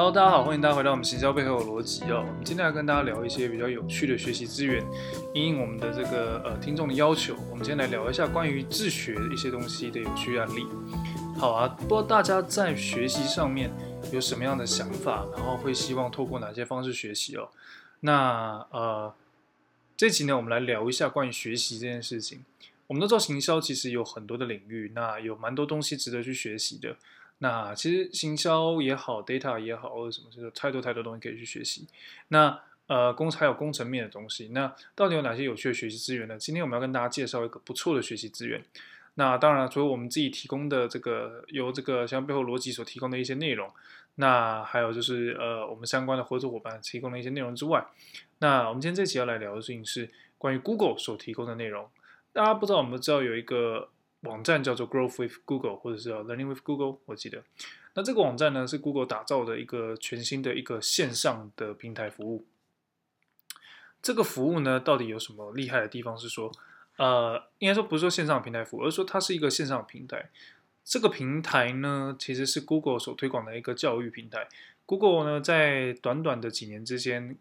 Hello，大家好，欢迎大家回到我们行销背后的逻辑哦。我们今天来跟大家聊一些比较有趣的学习资源，因应我们的这个呃听众的要求，我们今天来聊一下关于自学一些东西的有趣案例。好啊，不知道大家在学习上面有什么样的想法，然后会希望透过哪些方式学习哦？那呃，这集呢，我们来聊一下关于学习这件事情。我们都知道行销其实有很多的领域，那有蛮多东西值得去学习的。那其实行销也好，data 也好，或者什么，就是太多太多东西可以去学习。那呃，工还有工程面的东西，那到底有哪些有趣的学习资源呢？今天我们要跟大家介绍一个不错的学习资源。那当然，除了我们自己提供的这个由这个像背后逻辑所提供的一些内容，那还有就是呃，我们相关的合作伙伴提供的一些内容之外，那我们今天这期要来聊的事情是关于 Google 所提供的内容。大家不知道，我们知道有一个。网站叫做 Growth with Google，或者是叫 Learning with Google，我记得。那这个网站呢，是 Google 打造的一个全新的一个线上的平台服务。这个服务呢，到底有什么厉害的地方？是说，呃，应该说不是说线上平台服务，而是说它是一个线上平台。这个平台呢，其实是 Google 所推广的一个教育平台。Google 呢，在短短的几年之间，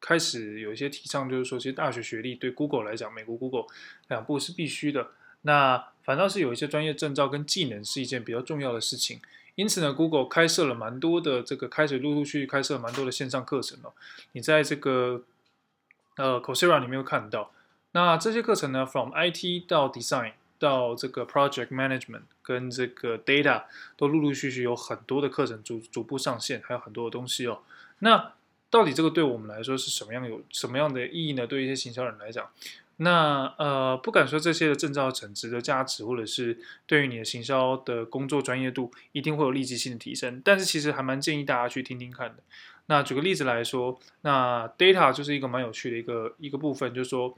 开始有一些提倡，就是说，其实大学学历对 Google 来讲，美国 Google 两部是必须的。那反倒是有一些专业证照跟技能是一件比较重要的事情，因此呢，Google 开设了蛮多的这个开始陆陆续续开设蛮多的线上课程哦。你在这个呃 Coursera 里面有看到，那这些课程呢，from IT 到 Design 到这个 Project Management 跟这个 Data 都陆陆续续有很多的课程逐逐步上线，还有很多的东西哦。那到底这个对我们来说是什么样有什么样的意义呢？对一些行销人来讲？那呃，不敢说这些的证照产值的价值，或者是对于你的行销的工作专业度一定会有立即性的提升，但是其实还蛮建议大家去听听看的。那举个例子来说，那 data 就是一个蛮有趣的一个一个部分，就是说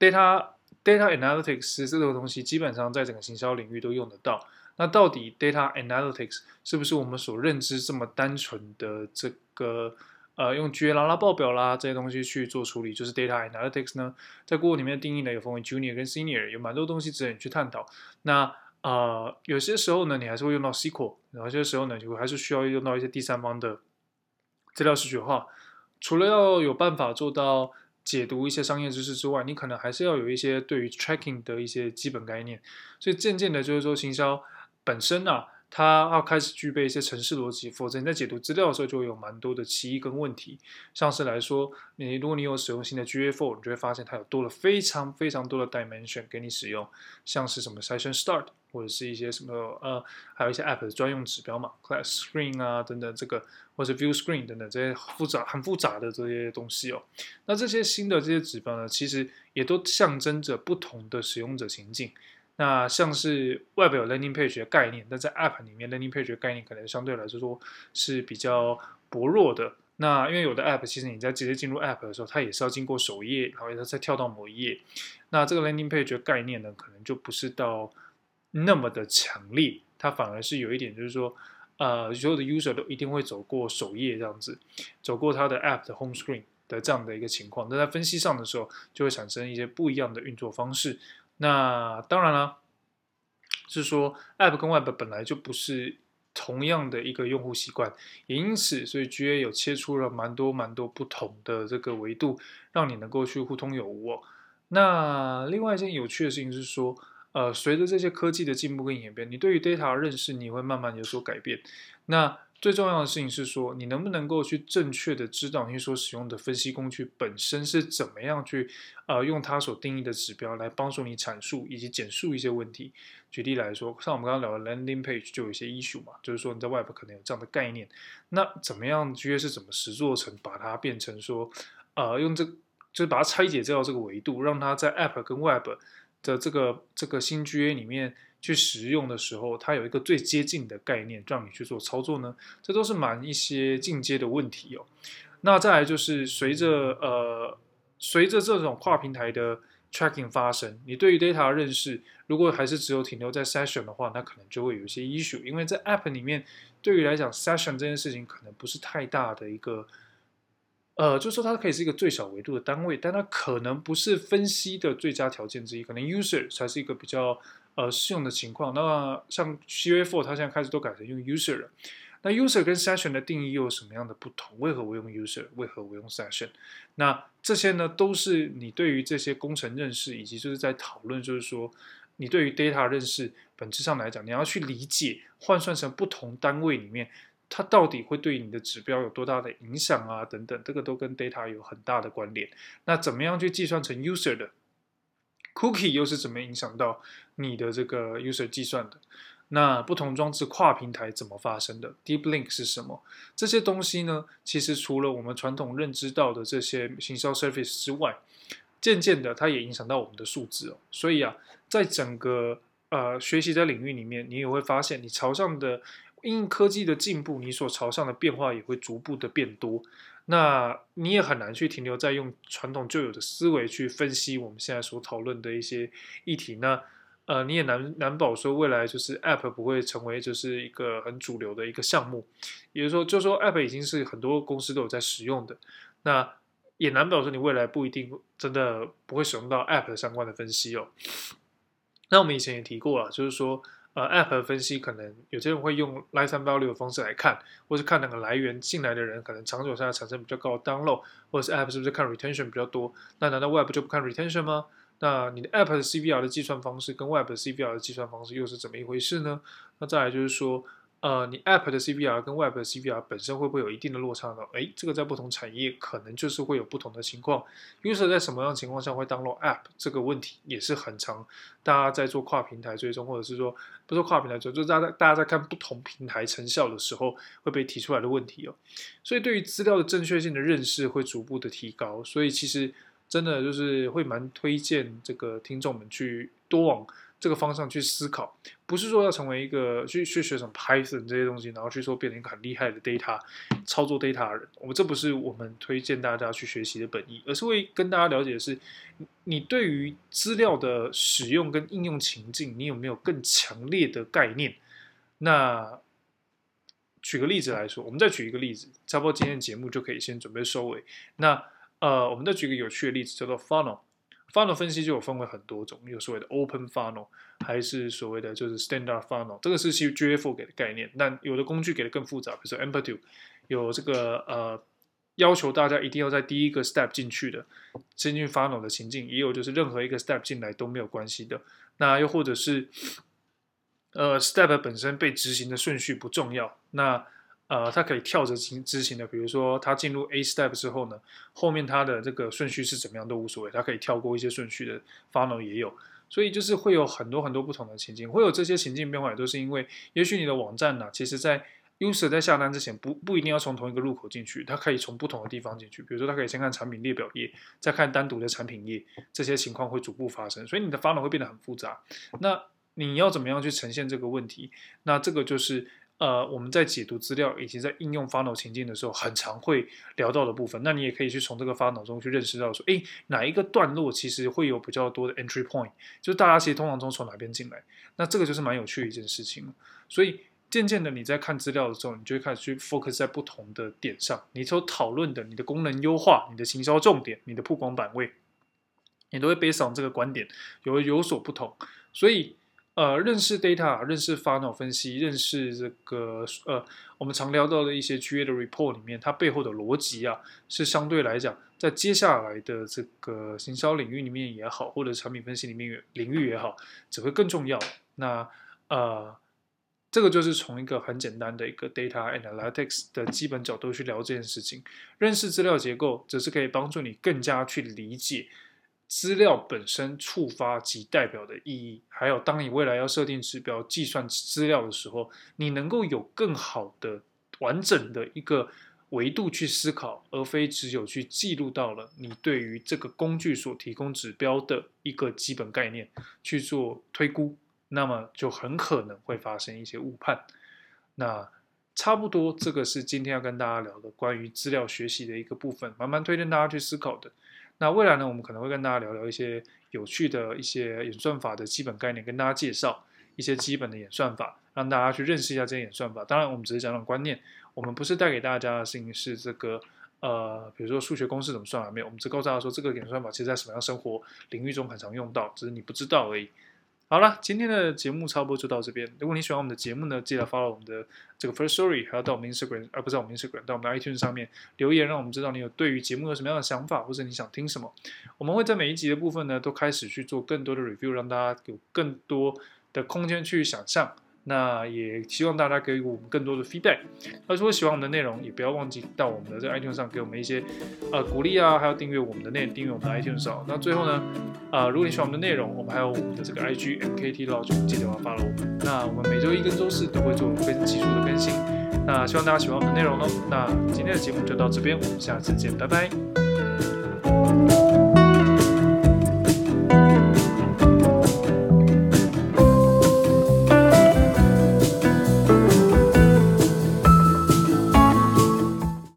data data analytics 这个东西基本上在整个行销领域都用得到。那到底 data analytics 是不是我们所认知这么单纯的这个？呃，用 GA 啦报表啦这些东西去做处理，就是 data analytics 呢，在 Google 里面的定义呢，有分为 junior 跟 senior，有蛮多东西值得你去探讨。那呃，有些时候呢，你还是会用到 SQL，然后有些时候呢，就还是需要用到一些第三方的资料视觉化。除了要有办法做到解读一些商业知识之外，你可能还是要有一些对于 tracking 的一些基本概念。所以渐渐的，就是说行销本身啊。它要开始具备一些程式逻辑，否则你在解读资料的时候就会有蛮多的歧义跟问题。像是来说，你如果你有使用新的 GA4，你就会发现它有多了非常非常多的 dimension 给你使用，像是什么 session start 或者是一些什么呃，还有一些 app 的专用指标嘛，class screen 啊等等这个，或者 view screen 等等这些复杂很复杂的这些东西哦。那这些新的这些指标呢，其实也都象征着不同的使用者情境。那像是 Web 有 Landing Page 的概念，但在 App 里面 Landing Page 的概念可能相对来说是比较薄弱的。那因为有的 App 其实你在直接进入 App 的时候，它也是要经过首页，然后再跳到某一页。那这个 Landing Page 的概念呢，可能就不是到那么的强烈，它反而是有一点就是说，呃，所有的 User 都一定会走过首页这样子，走过它的 App 的 Home Screen 的这样的一个情况。那在分析上的时候，就会产生一些不一样的运作方式。那当然了，是说 App 跟 Web 本来就不是同样的一个用户习惯，也因此，所以 GA 有切出了蛮多蛮多不同的这个维度，让你能够去互通有无。那另外一件有趣的事情是说，呃，随着这些科技的进步跟演变，你对于 data 的认识你会慢慢有所改变。那最重要的事情是说，你能不能够去正确的知道你所使用的分析工具本身是怎么样去，呃，用它所定义的指标来帮助你阐述以及简述一些问题。举例来说，像我们刚刚聊的 landing page 就有一些 issue 嘛，就是说你在 web 可能有这样的概念，那怎么样 GA 是怎么实做成把它变成说，呃，用这就是把它拆解掉这个维度，让它在 app 跟 web 的这个这个新 GA 里面。去使用的时候，它有一个最接近的概念，让你去做操作呢？这都是蛮一些进阶的问题哦。那再来就是随着呃，随着这种跨平台的 tracking 发生，你对于 data 的认识，如果还是只有停留在 session 的话，那可能就会有一些 issue。因为在 app 里面，对于来讲 session 这件事情可能不是太大的一个，呃，就是说它可以是一个最小维度的单位，但它可能不是分析的最佳条件之一，可能 user 才是一个比较。呃，适用的情况，那像 GA4 它现在开始都改成用 user 了。那 user 跟 session 的定义又有什么样的不同？为何我用 user？为何我用 session？那这些呢，都是你对于这些工程认识，以及就是在讨论，就是说你对于 data 认识，本质上来讲，你要去理解换算成不同单位里面，它到底会对你的指标有多大的影响啊？等等，这个都跟 data 有很大的关联。那怎么样去计算成 user 的 cookie 又是怎么影响到你的这个 user 计算的？那不同装置跨平台怎么发生的？Deep Link 是什么？这些东西呢？其实除了我们传统认知到的这些行销 service 之外，渐渐的它也影响到我们的数字哦。所以啊，在整个呃学习的领域里面，你也会发现，你朝向的因为科技的进步，你所朝向的变化也会逐步的变多。那你也很难去停留在用传统旧有的思维去分析我们现在所讨论的一些议题。那呃，你也难难保说未来就是 App 不会成为就是一个很主流的一个项目，也就是说，就说 App 已经是很多公司都有在使用的，那也难保说你未来不一定真的不会使用到 App 的相关的分析哦。那我们以前也提过了，就是说呃 App 的分析可能有些人会用 lifetime value 的方式来看，或是看那个来源进来的人可能长久下来产生比较高的 download，或者是 App 是不是看 retention 比较多？那难道 Web 就不看 retention 吗？那你的 App 的 CVR 的计算方式跟 Web 的 CVR 的计算方式又是怎么一回事呢？那再来就是说，呃，你 App 的 CVR 跟 Web 的 CVR 本身会不会有一定的落差呢？诶，这个在不同产业可能就是会有不同的情况。User 在什么样的情况下会 download App 这个问题也是很常，大家在做跨平台追踪，或者是说不是跨平台追踪，就是大家大家在看不同平台成效的时候会被提出来的问题哦。所以对于资料的正确性的认识会逐步的提高。所以其实。真的就是会蛮推荐这个听众们去多往这个方向去思考，不是说要成为一个去去学什么 Python 这些东西，然后去说变成一个很厉害的 data 操作 data 人。我们这不是我们推荐大家去学习的本意，而是会跟大家了解的是，你对于资料的使用跟应用情境，你有没有更强烈的概念？那举个例子来说，我们再举一个例子，差不多今天节目就可以先准备收尾。那呃，我们再举个有趣的例子，叫做 funnel。Funnel 分析就有分为很多种，有所谓的 open funnel，还是所谓的就是 standard funnel。这个是其实 GA4 给的概念，但有的工具给的更复杂，比如说 Amplitude 有这个呃要求大家一定要在第一个 step 进去的先进 funnel 的情境，也有就是任何一个 step 进来都没有关系的。那又或者是呃 step 本身被执行的顺序不重要，那呃，它可以跳着进执行的，比如说它进入 A step 之后呢，后面它的这个顺序是怎么样都无所谓，它可以跳过一些顺序的 funnel 也有，所以就是会有很多很多不同的情境，会有这些情境变化，也都是因为，也许你的网站呢、其实在 user 在下单之前不不一定要从同一个入口进去，它可以从不同的地方进去，比如说它可以先看产品列表页，再看单独的产品页，这些情况会逐步发生，所以你的 funnel 会变得很复杂。那你要怎么样去呈现这个问题？那这个就是。呃，我们在解读资料以及在应用 funnel 情境的时候，很常会聊到的部分。那你也可以去从这个 funnel 中去认识到说，诶，哪一个段落其实会有比较多的 entry point，就是大家其实通常都从哪边进来。那这个就是蛮有趣的一件事情。所以渐渐的你在看资料的时候，你就会开始去 focus 在不同的点上。你所讨论的，你的功能优化、你的行销重点、你的曝光版位，你都会 based on 这个观点有有所不同。所以。呃，认识 data，认识 funnel 分析，认识这个呃，我们常聊到的一些 GA 的 report 里面，它背后的逻辑啊，是相对来讲，在接下来的这个行销领域里面也好，或者产品分析里面领域也好，只会更重要。那呃，这个就是从一个很简单的一个 data analytics 的基本角度去聊这件事情。认识资料结构，则是可以帮助你更加去理解。资料本身触发及代表的意义，还有当你未来要设定指标、计算资料的时候，你能够有更好的、完整的一个维度去思考，而非只有去记录到了你对于这个工具所提供指标的一个基本概念去做推估，那么就很可能会发生一些误判。那差不多，这个是今天要跟大家聊的关于资料学习的一个部分，慢慢推荐大家去思考的。那未来呢，我们可能会跟大家聊聊一些有趣的一些演算法的基本概念，跟大家介绍一些基本的演算法，让大家去认识一下这些演算法。当然，我们只是讲讲观念，我们不是带给大家的事情是这个呃，比如说数学公式怎么算啊？没有，我们只告诉大家说这个演算法其实在什么样生活领域中很常用到，只是你不知道而已。好了，今天的节目差不多就到这边。如果你喜欢我们的节目呢，记得 follow 我们的这个 First Story，还要到我们 Instagram，而、啊、不是我们 Instagram，到我们的 iTunes 上面留言，让我们知道你有对于节目有什么样的想法，或者你想听什么。我们会在每一集的部分呢，都开始去做更多的 review，让大家有更多的空间去想象。那也希望大家给予我们更多的 feedback。那如果喜欢我们的内容，也不要忘记到我们的这个 iTunes 上给我们一些呃鼓励啊，还有订阅我们的内容，订阅我们的 iTunes 上。那最后呢，啊、呃，如果你喜欢我们的内容，我们还有我们的这个 IG MKT Lounge，记得要 follow。那我们每周一跟周四都会做非常急速的更新。那希望大家喜欢我们的内容喽。那今天的节目就到这边，我们下次见，拜拜。